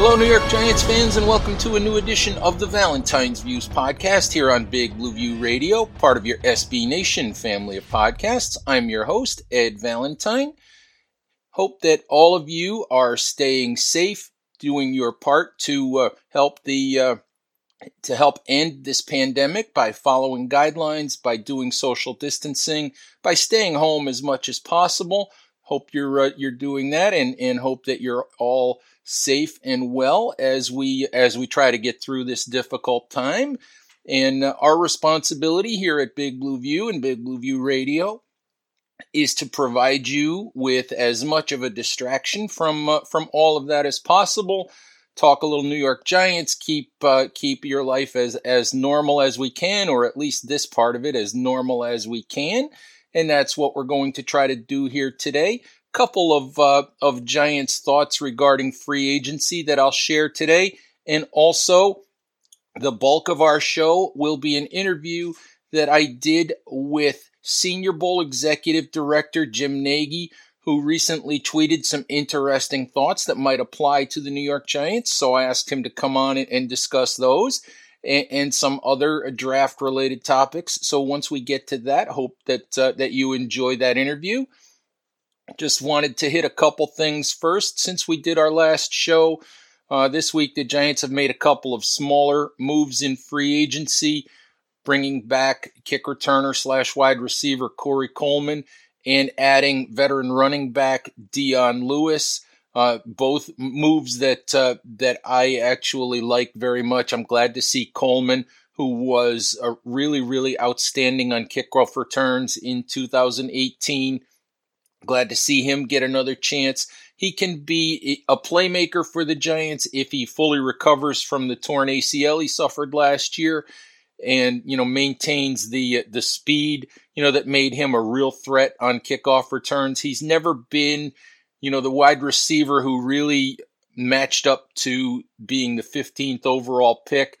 Hello, New York Giants fans, and welcome to a new edition of the Valentine's Views podcast here on Big Blue View Radio, part of your SB Nation family of podcasts. I'm your host, Ed Valentine. Hope that all of you are staying safe, doing your part to uh, help the uh, to help end this pandemic by following guidelines, by doing social distancing, by staying home as much as possible. Hope you're uh, you're doing that, and and hope that you're all safe and well as we as we try to get through this difficult time. And uh, our responsibility here at Big Blue View and Big Blue View Radio is to provide you with as much of a distraction from uh, from all of that as possible. Talk a little New York Giants, keep uh, keep your life as as normal as we can, or at least this part of it as normal as we can, and that's what we're going to try to do here today. Couple of uh, of Giants thoughts regarding free agency that I'll share today, and also the bulk of our show will be an interview that I did with Senior Bowl Executive Director Jim Nagy, who recently tweeted some interesting thoughts that might apply to the New York Giants. So I asked him to come on and discuss those and, and some other draft related topics. So once we get to that, hope that uh, that you enjoy that interview. Just wanted to hit a couple things first. Since we did our last show uh, this week, the Giants have made a couple of smaller moves in free agency, bringing back kick returner slash wide receiver Corey Coleman and adding veteran running back Dion Lewis. Uh, both moves that uh, that I actually like very much. I'm glad to see Coleman, who was uh, really really outstanding on kickoff returns in 2018 Glad to see him get another chance. He can be a playmaker for the Giants if he fully recovers from the torn ACL he suffered last year and you know maintains the the speed you know that made him a real threat on kickoff returns. He's never been you know the wide receiver who really matched up to being the 15th overall pick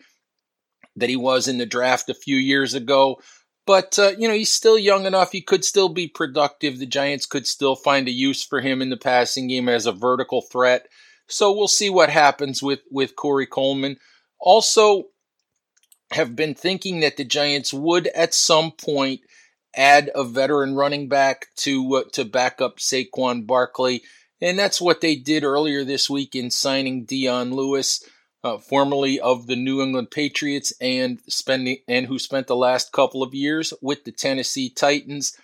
that he was in the draft a few years ago. But, uh, you know, he's still young enough. He could still be productive. The Giants could still find a use for him in the passing game as a vertical threat. So we'll see what happens with, with Corey Coleman. Also, have been thinking that the Giants would at some point add a veteran running back to uh, to back up Saquon Barkley, and that's what they did earlier this week in signing Dion Lewis uh, formerly of the New England Patriots and spending and who spent the last couple of years with the Tennessee Titans.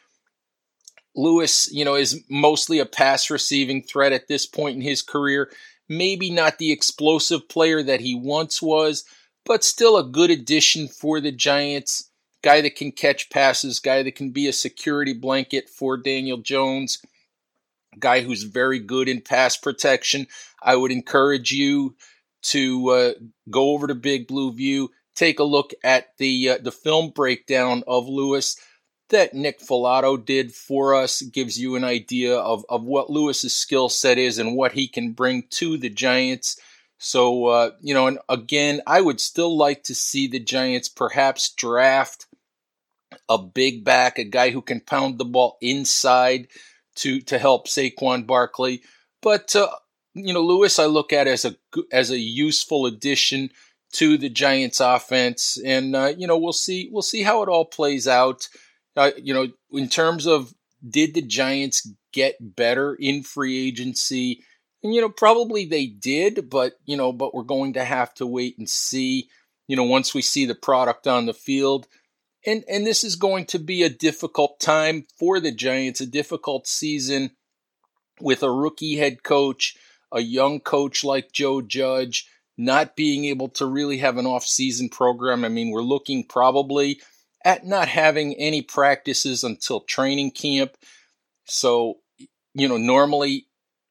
Lewis, you know, is mostly a pass receiving threat at this point in his career. Maybe not the explosive player that he once was, but still a good addition for the Giants. Guy that can catch passes, guy that can be a security blanket for Daniel Jones, guy who's very good in pass protection. I would encourage you to uh, go over to Big Blue View, take a look at the uh, the film breakdown of Lewis that Nick Falato did for us. It gives you an idea of, of what Lewis's skill set is and what he can bring to the Giants. So, uh, you know, and again, I would still like to see the Giants perhaps draft a big back, a guy who can pound the ball inside to to help Saquon Barkley. But uh, you know, Lewis, I look at as a as a useful addition to the Giants' offense, and uh, you know, we'll see we'll see how it all plays out. Uh, you know, in terms of did the Giants get better in free agency? And you know, probably they did, but you know, but we're going to have to wait and see. You know, once we see the product on the field. And and this is going to be a difficult time for the Giants, a difficult season with a rookie head coach, a young coach like Joe Judge, not being able to really have an off-season program. I mean, we're looking probably at not having any practices until training camp. So, you know, normally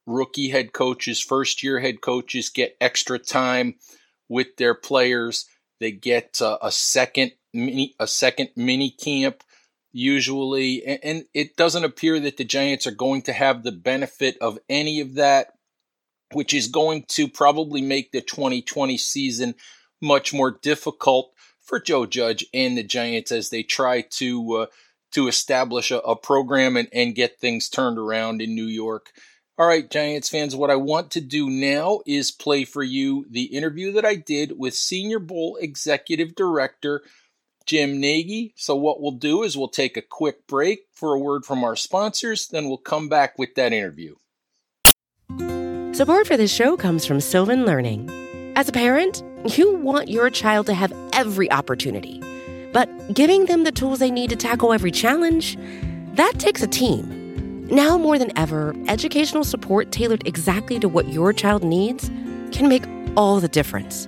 rookie head coaches, first year head coaches get extra time with their players. They get uh, a second mini a second mini camp usually and, and it doesn't appear that the Giants are going to have the benefit of any of that which is going to probably make the 2020 season much more difficult for Joe Judge and the Giants as they try to uh, to establish a, a program and, and get things turned around in New York. All right, Giants fans, what I want to do now is play for you the interview that I did with Senior Bowl Executive Director Jim Nagy. So, what we'll do is we'll take a quick break for a word from our sponsors, then we'll come back with that interview. Support for this show comes from Sylvan Learning. As a parent, you want your child to have every opportunity, but giving them the tools they need to tackle every challenge, that takes a team. Now more than ever, educational support tailored exactly to what your child needs can make all the difference.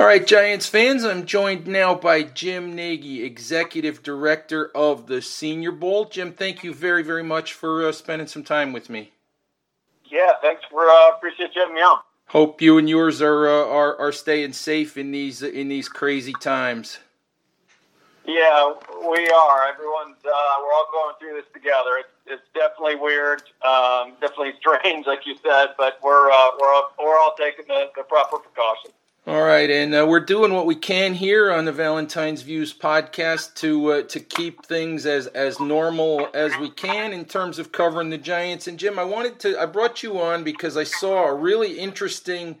All right, Giants fans, I'm joined now by Jim Nagy, Executive Director of the Senior Bowl. Jim, thank you very, very much for uh, spending some time with me. Yeah, thanks for uh, appreciate you having me on. Hope you and yours are uh, are are staying safe in these in these crazy times. Yeah, we are. Everyone's uh, we're all going through this together. It's it's definitely weird, um, definitely strange, like you said, but we're uh, we're all, we're all taking the, the proper precautions. Right, and uh, we're doing what we can here on the Valentine's Views podcast to uh, to keep things as as normal as we can in terms of covering the Giants. And Jim, I wanted to I brought you on because I saw a really interesting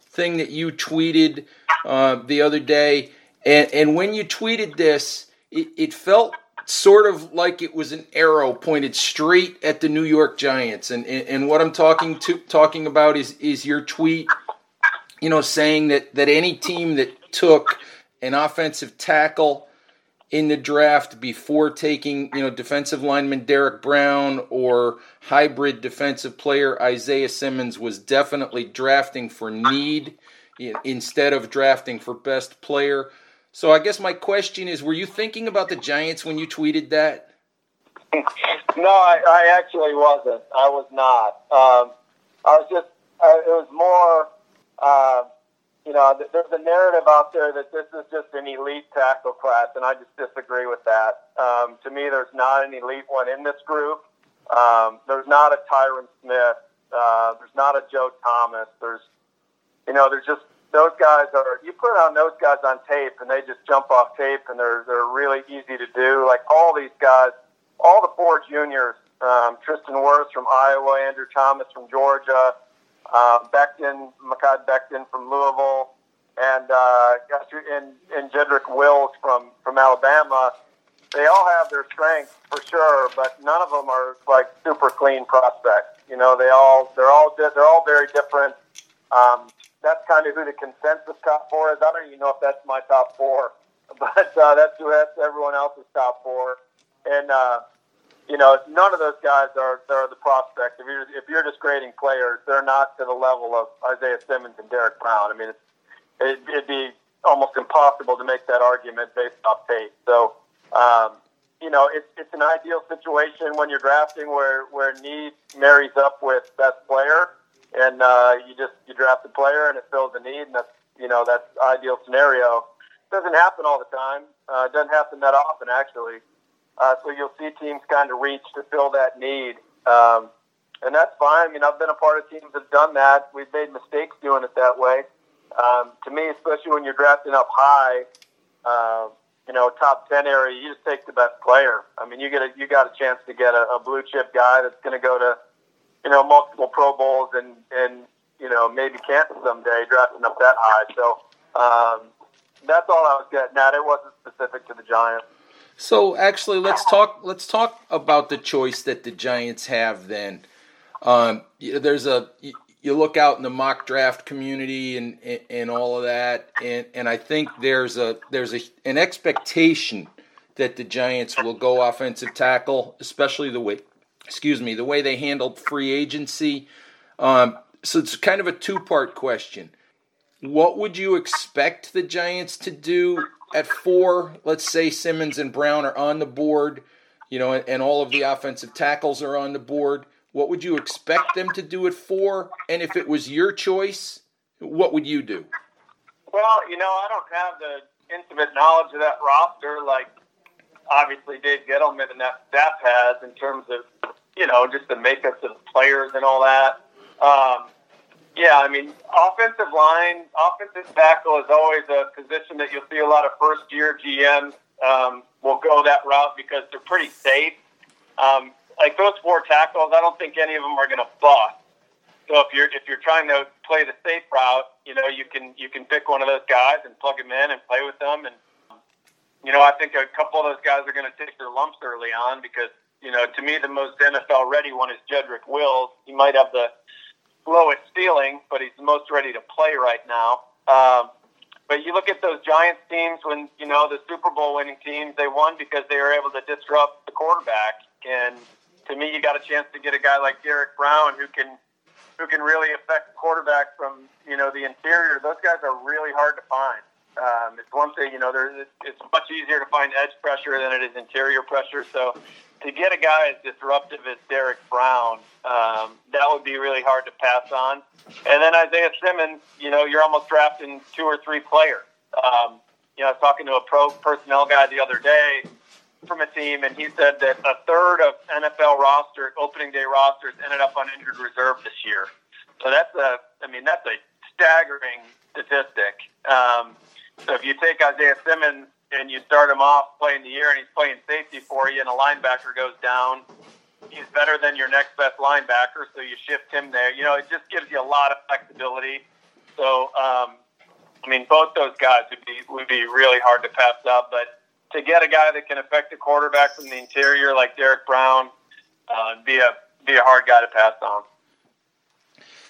thing that you tweeted uh, the other day, and and when you tweeted this, it, it felt sort of like it was an arrow pointed straight at the New York Giants. And and, and what I'm talking to talking about is is your tweet you know, saying that, that any team that took an offensive tackle in the draft before taking, you know, defensive lineman Derrick Brown or hybrid defensive player Isaiah Simmons was definitely drafting for need instead of drafting for best player. So I guess my question is, were you thinking about the Giants when you tweeted that? no, I, I actually wasn't. I was not. Um, I was just. Uh, it was more uh, you know, there's a narrative out there that this is just an elite tackle class, and I just disagree with that. Um, to me, there's not an elite one in this group. Um, there's not a Tyron Smith. Uh, there's not a Joe Thomas. There's, you know, there's just those guys are. You put on those guys on tape, and they just jump off tape, and they're they're really easy to do. Like all these guys, all the four juniors, um, Tristan Wirfs from Iowa, Andrew Thomas from Georgia uh, Becton, Mekhi Becton from Louisville, and uh, and, and Jedrick Wills from from Alabama. they all have their strengths for sure, but none of them are like super clean prospects. You know, they all they're all they're all very different. Um, that's kind of who the consensus top four is. I don't even know if that's my top four, but uh, that's who that's everyone else's top four. And uh, you know, none of those guys are are the prospects. If you're if you're just grading players, they're not to the level of Isaiah Simmons and Derrick Brown. I mean, it's, it, it'd be almost impossible to make that argument based off tape. So, um, you know, it's it's an ideal situation when you're drafting where where need marries up with best player, and uh, you just you draft a player and it fills the need, and that's you know that's ideal scenario. Doesn't happen all the time. Uh, doesn't happen that often actually. Uh, so you'll see teams kind of reach to fill that need. Um, and that's fine. I mean, I've been a part of teams that have done that. We've made mistakes doing it that way. Um, to me, especially when you're drafting up high, uh, you know, top ten area, you just take the best player. I mean, you get a you got a chance to get a, a blue chip guy that's going to go to, you know, multiple Pro Bowls and and you know maybe Canton someday, drafting up that high. So um, that's all I was getting at. It wasn't specific to the Giants. So actually, let's talk. Let's talk about the choice that the Giants have. Then, um, there's a you look out in the mock draft community and, and, and all of that, and, and I think there's a there's a, an expectation that the Giants will go offensive tackle, especially the way, excuse me, the way they handled free agency. Um, so it's kind of a two part question. What would you expect the Giants to do at four, let's say Simmons and Brown are on the board, you know, and all of the offensive tackles are on the board, what would you expect them to do at four? And if it was your choice, what would you do? Well, you know, I don't have the intimate knowledge of that roster like obviously Dave Gettleman and that staff has in terms of, you know, just the makeup of the players and all that. Um, yeah, I mean, offensive line, offensive tackle is always a position that you'll see a lot of first year GMs um, will go that route because they're pretty safe. Um, like those four tackles, I don't think any of them are going to bust. So if you're if you're trying to play the safe route, you know you can you can pick one of those guys and plug them in and play with them. And you know I think a couple of those guys are going to take their lumps early on because you know to me the most NFL ready one is Jedrick Wills. He might have the lowest ceiling, but he's most ready to play right now. Um, but you look at those Giants teams when you know the Super Bowl winning teams, they won because they were able to disrupt the quarterback. And to me, you got a chance to get a guy like Derrick Brown who can who can really affect the quarterback from you know the interior. Those guys are really hard to find. Um, it's one thing, you know, there's, it's much easier to find edge pressure than it is interior pressure. So to get a guy as disruptive as Derrick Brown, um, that would be really hard to pass on. And then Isaiah Simmons, you know, you're almost drafting two or three players. Um, you know, I was talking to a pro personnel guy the other day from a team, and he said that a third of NFL roster opening day rosters ended up on injured reserve this year. So that's a, I mean, that's a staggering statistic. Um, so if you take Isaiah Simmons and you start him off playing the year and he's playing safety for you and a linebacker goes down, he's better than your next best linebacker, so you shift him there. You know, it just gives you a lot of flexibility. So, um, I mean, both those guys would be would be really hard to pass up. But to get a guy that can affect the quarterback from the interior like Derrick Brown, uh, be a be a hard guy to pass on.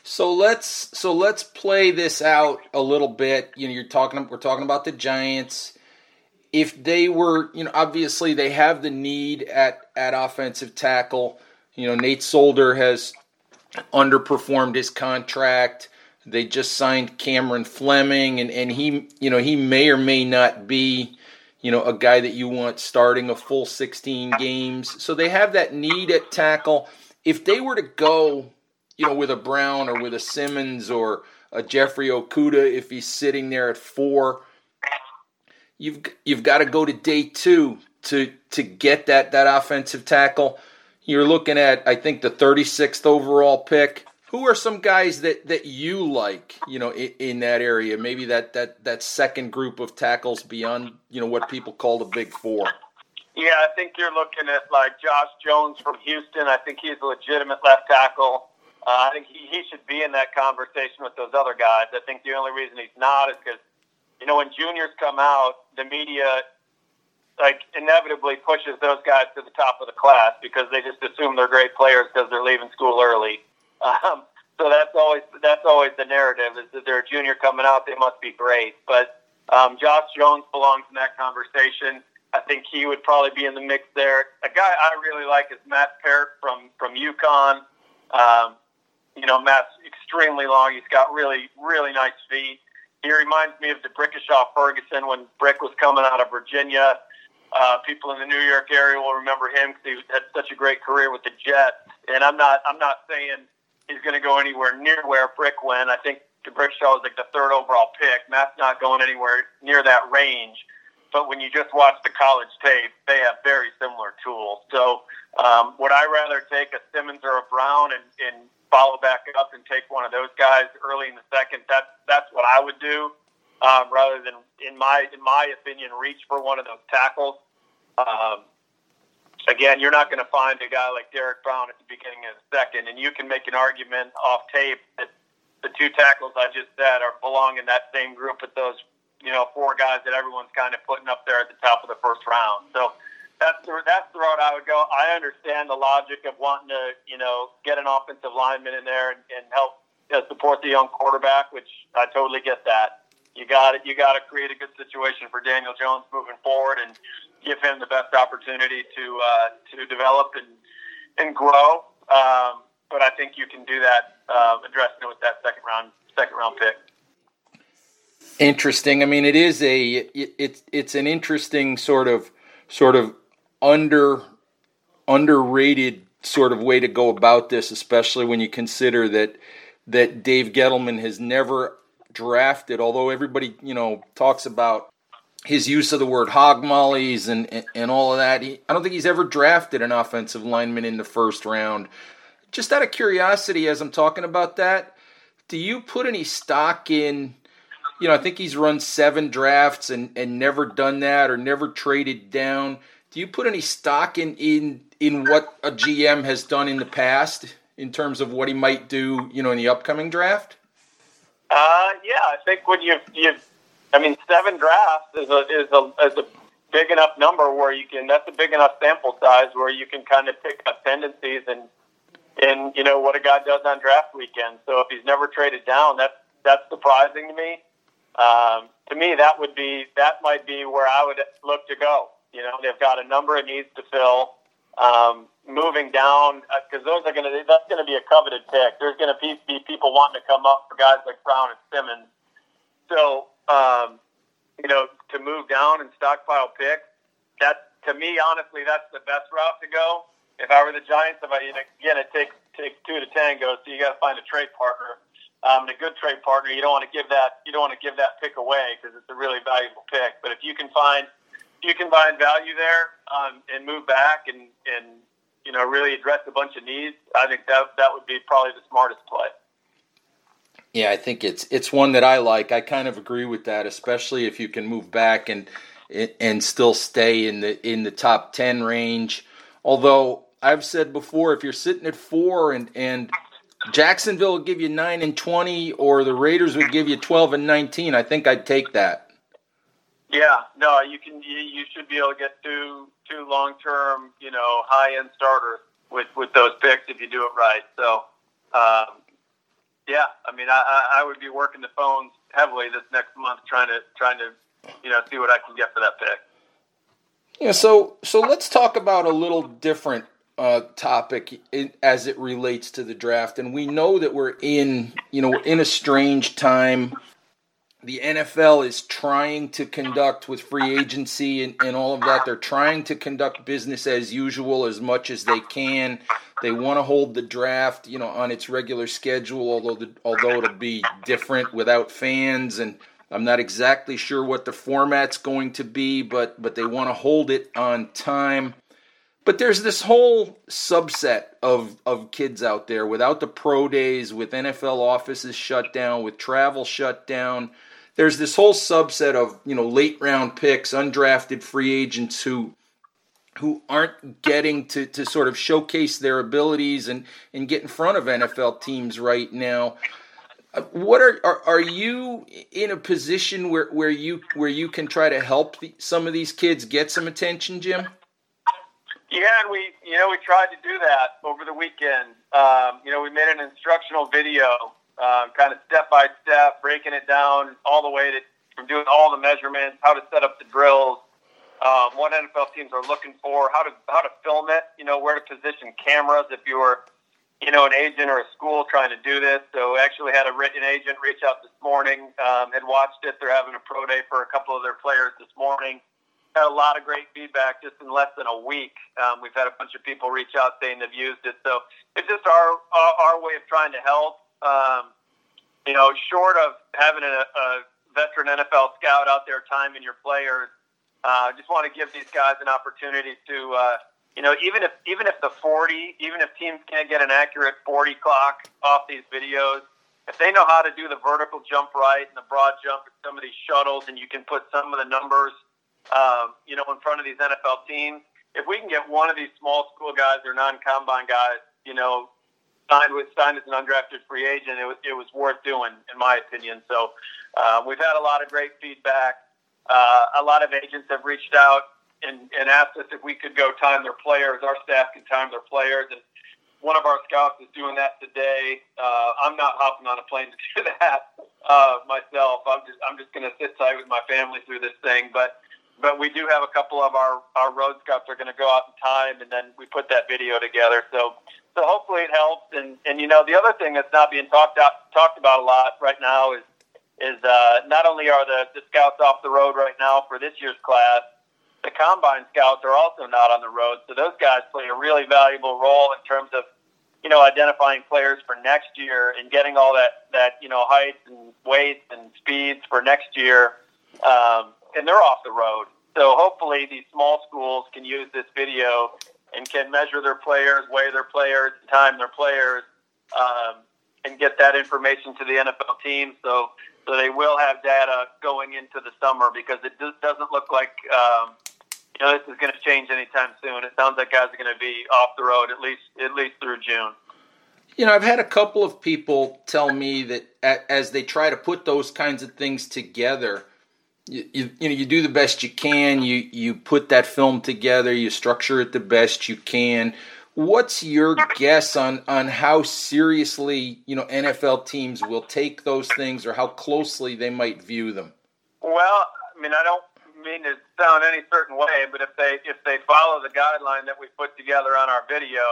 So let's so let's play this out a little bit. You know, you're talking we're talking about the Giants. If they were, you know, obviously they have the need at at offensive tackle. You know, Nate Solder has underperformed his contract. They just signed Cameron Fleming and and he, you know, he may or may not be you know, a guy that you want starting a full 16 games. So they have that need at tackle. If they were to go you know, with a Brown or with a Simmons or a Jeffrey Okudah, if he's sitting there at four. You've you've got to go to day two to to get that that offensive tackle. You're looking at I think the 36th overall pick. Who are some guys that, that you like, you know, in, in that area? Maybe that, that, that second group of tackles beyond, you know, what people call the big four. Yeah, I think you're looking at like Josh Jones from Houston. I think he's a legitimate left tackle. Uh, I think he, he should be in that conversation with those other guys. I think the only reason he's not is because, you know, when juniors come out, the media like inevitably pushes those guys to the top of the class because they just assume they're great players because they're leaving school early. Um, so that's always that's always the narrative is that they're a junior coming out, they must be great. But um, Josh Jones belongs in that conversation. I think he would probably be in the mix there. A guy I really like is Matt Peart from from UConn. Um, you know, Matt's extremely long. He's got really really nice feet. He reminds me of D'Brickashaw Ferguson when Brick was coming out of Virginia. Uh, people in the New York area will remember him because he had such a great career with the Jets. And I'm not I'm not saying he's going to go anywhere near where Brick went. I think D'Brickashaw was like the third overall pick. Matt's not going anywhere near that range. But when you just watch the college tape, they have very similar tools. So um, would I rather take a Simmons or a Brown and, and follow back up and take one of those guys early in the second? That's that's what I would do, um, rather than in my in my opinion reach for one of those tackles. Um, again, you're not going to find a guy like Derrick Brown at the beginning of the second, and you can make an argument off tape that the two tackles I just said are belong in that same group with those, you know, four guys that everyone's kind of putting up there at the top of the first round. So that's the that's the road I would go. I understand the logic of wanting to, you know, get an offensive lineman in there and, and help you know, support the young quarterback, which I totally get that. You got it. You got to create a good situation for Daniel Jones moving forward, and give him the best opportunity to uh, to develop and and grow. Um, but I think you can do that uh, addressing it with that second round second round pick. Interesting. I mean, it is a it, it's it's an interesting sort of sort of under underrated sort of way to go about this, especially when you consider that that Dave Gettleman has never drafted, although everybody you know talks about his use of the word hog mollies and, and, and all of that. He, I don't think he's ever drafted an offensive lineman in the first round. Just out of curiosity, as I'm talking about that, do you put any stock in? You know, I think he's run seven drafts and, and never done that or never traded down. Do you put any stock in, in in what a GM has done in the past in terms of what he might do, you know, in the upcoming draft? Uh, yeah, I think when you've you've I mean, seven drafts is a is a is a big enough number where you can. That's a big enough sample size where you can kind of pick up tendencies and and you know what a guy does on draft weekend. So if he's never traded down, that's that's surprising to me. Um, to me, that would be that might be where I would look to go. You know, they've got a number of needs to fill. Um, moving down because uh, those are going to that's going to be a coveted pick. There's going to be, be people wanting to come up for guys like Brown and Simmons. So um, you know, to move down and stockpile picks. That to me, honestly, that's the best route to go. If I were the Giants, if I, again, it takes takes two to tango, so you got to find a trade partner. Um, and a good trade partner, you don't want to give that you don't want to give that pick away because it's a really valuable pick. But if you can find you can find value there um, and move back and and you know really address a bunch of needs, I think that that would be probably the smartest play. Yeah, I think it's it's one that I like. I kind of agree with that, especially if you can move back and and still stay in the in the top 10 range. Although I've said before if you're sitting at 4 and and Jacksonville will give you 9 and 20 or the Raiders would give you 12 and 19, I think I'd take that. Yeah, no, you can you, should be able to get two two long-term, you know, high-end starters with with those picks if you do it right. So, um, yeah, I mean, I, I would be working the phones heavily this next month, trying to trying to you know see what I can get for that pick. Yeah, so so let's talk about a little different uh, topic in, as it relates to the draft, and we know that we're in you know we're in a strange time. The NFL is trying to conduct with free agency and, and all of that. They're trying to conduct business as usual as much as they can. They want to hold the draft, you know, on its regular schedule, although the, although it'll be different without fans, and I'm not exactly sure what the format's going to be, but but they want to hold it on time. But there's this whole subset of of kids out there without the pro days, with NFL offices shut down, with travel shut down. There's this whole subset of you know late round picks, undrafted free agents who who aren't getting to, to sort of showcase their abilities and, and get in front of NFL teams right now. What are, are are you in a position where, where you where you can try to help the, some of these kids get some attention, Jim? Yeah, and we you know we tried to do that over the weekend. Um, you know, we made an instructional video, um, kind of step by step, breaking it down all the way to from doing all the measurements, how to set up the drills, um, what NFL teams are looking for, how to how to film it, you know, where to position cameras if you were, you know, an agent or a school trying to do this. So actually had a written agent reach out this morning, um, had watched it. They're having a pro day for a couple of their players this morning. Had a lot of great feedback just in less than a week. Um, we've had a bunch of people reach out saying they've used it. So it's just our our, our way of trying to help. Um, you know, short of having a, a veteran NFL scout out there timing your players uh, just want to give these guys an opportunity to, uh, you know, even if even if the 40, even if teams can't get an accurate 40 clock off these videos, if they know how to do the vertical jump right and the broad jump at some of these shuttles, and you can put some of the numbers, um, you know, in front of these NFL teams. If we can get one of these small school guys or non-combine guys, you know, signed with signed as an undrafted free agent, it was, it was worth doing, in my opinion. So uh, we've had a lot of great feedback. Uh, a lot of agents have reached out and, and asked us if we could go time their players. Our staff can time their players, and one of our scouts is doing that today. Uh, I'm not hopping on a plane to do that uh, myself. I'm just I'm just going to sit tight with my family through this thing, but. But we do have a couple of our, our road scouts are going to go out in time, and then we put that video together. So so hopefully it helps. And and you know the other thing that's not being talked out, talked about a lot right now is is uh, not only are the, the scouts off the road right now for this year's class, the combine scouts are also not on the road. So those guys play a really valuable role in terms of, you know, identifying players for next year and getting all that, that you know, heights and weights and speeds for next year. Um, and they're off the road. So hopefully these small schools can use this video and can measure their players, weigh their players, time their players, um, and get that information to the NFL team. So so they will have data going into the summer because it just doesn't look like um, you know this is going to change anytime soon. It sounds like guys are going to be off the road at least at least through June. You know, I've had a couple of people tell me that as they try to put those kinds of things together, you, you, know you do the best you can. You you put that film together. You structure it the best you can What's your guess on on how seriously you know NFL teams will take those things, or how closely they might view them? Well, I mean, I don't mean to sound any certain way, but if they if they follow the guideline that we put together on our video,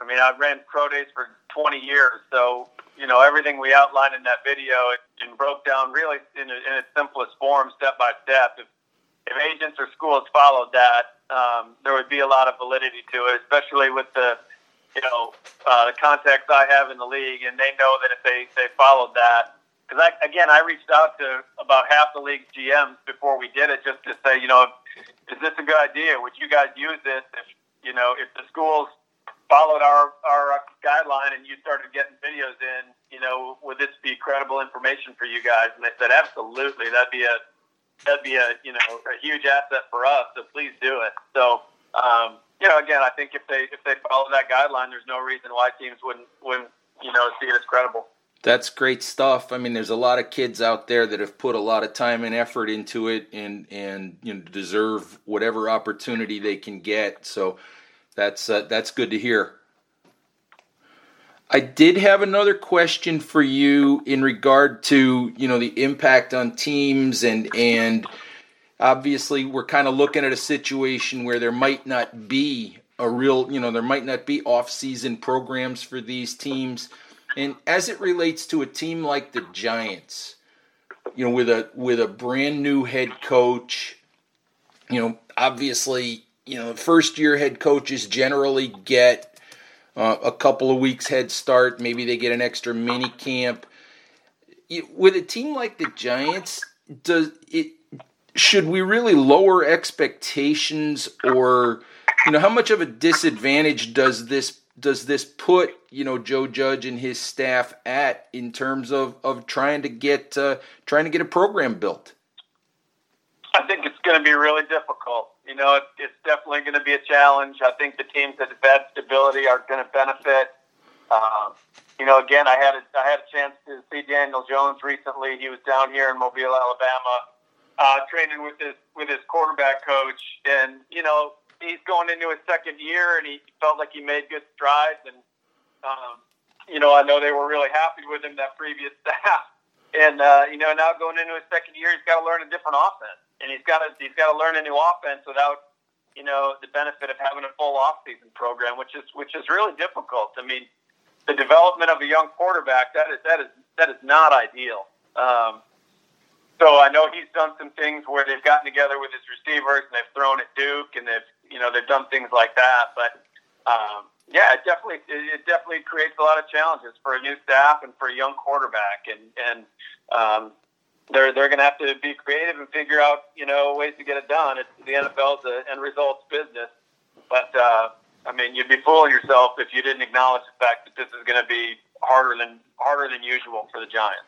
I mean, I've ran pro days for 20 years, so you know everything we outlined in that video and broke down really in, a, in its simplest form, step by step. If, if agents or schools followed that, um, there would be a lot of validity to it, especially with the you know uh, the contacts I have in the league, and they know that if they they followed that. Because I, again, I reached out to about half the league's GMs before we did it, just to say, you know, is this a good idea? Would you guys use this if you know if the schools followed our our guideline and you started getting videos in? You know, would this be credible information for you guys? And they said, absolutely. That'd be a that'd be a you know a huge asset for us. So please do it. So um, you know, again, I think if they if they follow that guideline, there's no reason why teams wouldn't wouldn't you know see it as credible. That's great stuff. I mean, there's a lot of kids out there that have put a lot of time and effort into it, and and you know deserve whatever opportunity they can get. So that's uh, that's good to hear. I did have another question for you in regard to you know the impact on teams and and obviously we're kind of looking at a situation where there might not be a real you know there might not be off-season programs for these teams and as it relates to a team like the Giants you know with a with a brand new head coach you know obviously you know first year head coaches generally get uh, a couple of weeks head start. Maybe they get an extra mini camp. With a team like the Giants, does it? Should we really lower expectations, or you know, how much of a disadvantage does this does this put you know Joe Judge and his staff at in terms of of trying to get uh, trying to get a program built? I think it's going to be really difficult. You know, it, it's definitely going to be a challenge. I think the teams that have had stability are going to benefit. Uh, you know, again, I had a, I had a chance to see Daniel Jones recently. He was down here in Mobile, Alabama, uh, training with his with his quarterback coach, and you know, he's going into his second year, and he felt like he made good strides. And um, you know, I know they were really happy with him that previous staff. And uh, you know, now going into his second year, he's got to learn a different offense, and he's got to he's got to learn a new offense without you know the benefit of having a full off season program, which is which is really difficult. I mean the development of a young quarterback that is that is that is not ideal. Um, so I know he's done some things where they've gotten together with his receivers and they've thrown at Duke and they've you know they've done things like that. But um, yeah, it definitely it definitely creates a lot of challenges for a new staff and for a young quarterback and and um, they're they're going to have to be creative and figure out you know ways to get it done. It's the NFL's a end results business, but uh, I mean, you'd be fooling yourself if you didn't acknowledge the fact that this is going to be harder than harder than usual for the Giants.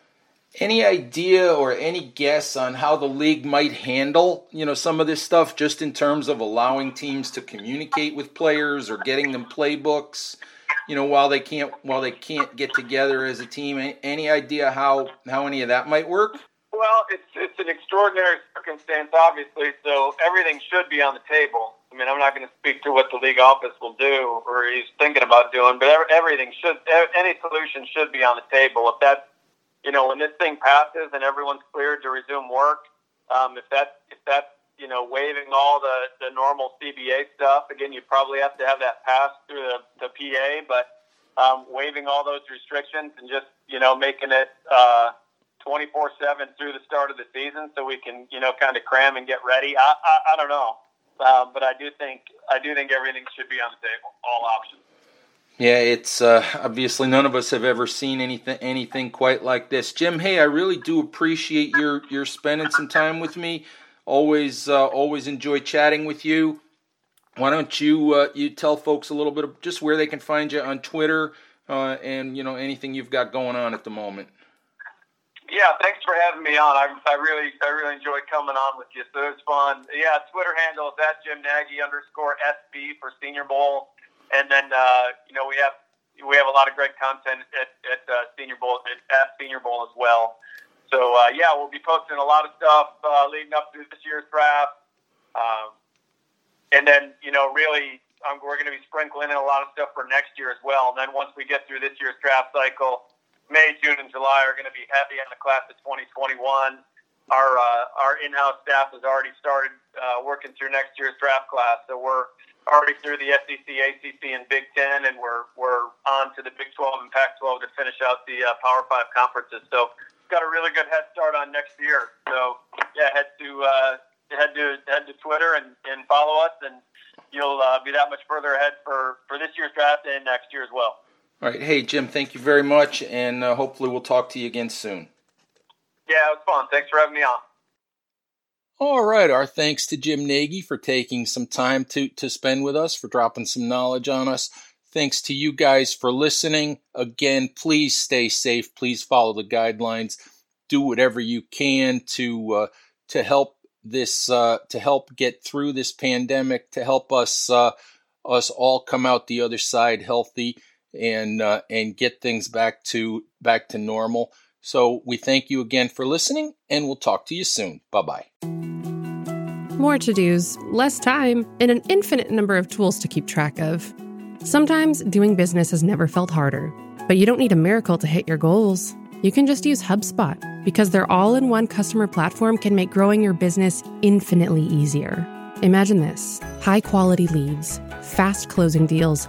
Any idea or any guess on how the league might handle, you know, some of this stuff just in terms of allowing teams to communicate with players or getting them playbooks, you know, while they can't while they can't get together as a team? Any idea how how any of that might work? Well, it's it's an extraordinary circumstance, obviously. So everything should be on the table. I mean, I'm not going to speak to what the league office will do or he's thinking about doing, but everything should, any solution should be on the table. If that, you know, when this thing passes and everyone's cleared to resume work, um, if that, if that, you know, waiving all the, the normal CBA stuff, again, you probably have to have that pass through the, the PA, but um, waiving all those restrictions and just, you know, making it, uh, 24 7 through the start of the season so we can, you know, kind of cram and get ready. I, I, I don't know. Um, but I do think I do think everything should be on the table, all options. Yeah, it's uh, obviously none of us have ever seen anything anything quite like this. Jim, hey, I really do appreciate your your spending some time with me. Always uh, always enjoy chatting with you. Why don't you uh, you tell folks a little bit of just where they can find you on Twitter uh, and you know anything you've got going on at the moment. Yeah, thanks for having me on. I, I really, I really enjoyed coming on with you. So it was fun. Yeah, Twitter handle is at Jim Nagy underscore SB for Senior Bowl, and then uh, you know we have we have a lot of great content at, at uh, Senior Bowl at, at Senior Bowl as well. So uh, yeah, we'll be posting a lot of stuff uh, leading up to this year's draft, um, and then you know really um, we're going to be sprinkling in a lot of stuff for next year as well. And then once we get through this year's draft cycle May, June, and July are going to be heavy on the class of 2021. Our uh, our in-house staff has already started uh, working through next year's draft class, so we're already through the SEC, ACC, and Big Ten, and we're we're on to the Big 12 and Pac-12 to finish out the uh, Power Five conferences. So got a really good head start on next year. So yeah, head to uh, head to head to Twitter and, and follow us, and you'll uh, be that much further ahead for for this year's draft and next year as well. All right. Hey, Jim, thank you very much, and uh, hopefully we'll talk to you again soon. Yeah, it was fun. Thanks for having me on. All right. Our thanks to Jim Nagy for taking some time to, to spend with us, for dropping some knowledge on us. Thanks to you guys for listening. Again, please stay safe. Please follow the guidelines. Do whatever you can to uh, to help this uh, to help get through this pandemic. To help us uh, us all come out the other side healthy and uh, and get things back to back to normal. So we thank you again for listening, and we'll talk to you soon. Bye bye. More to dos, less time, and an infinite number of tools to keep track of. Sometimes doing business has never felt harder, but you don't need a miracle to hit your goals. You can just use HubSpot because their all in one customer platform can make growing your business infinitely easier. Imagine this high quality leads, fast closing deals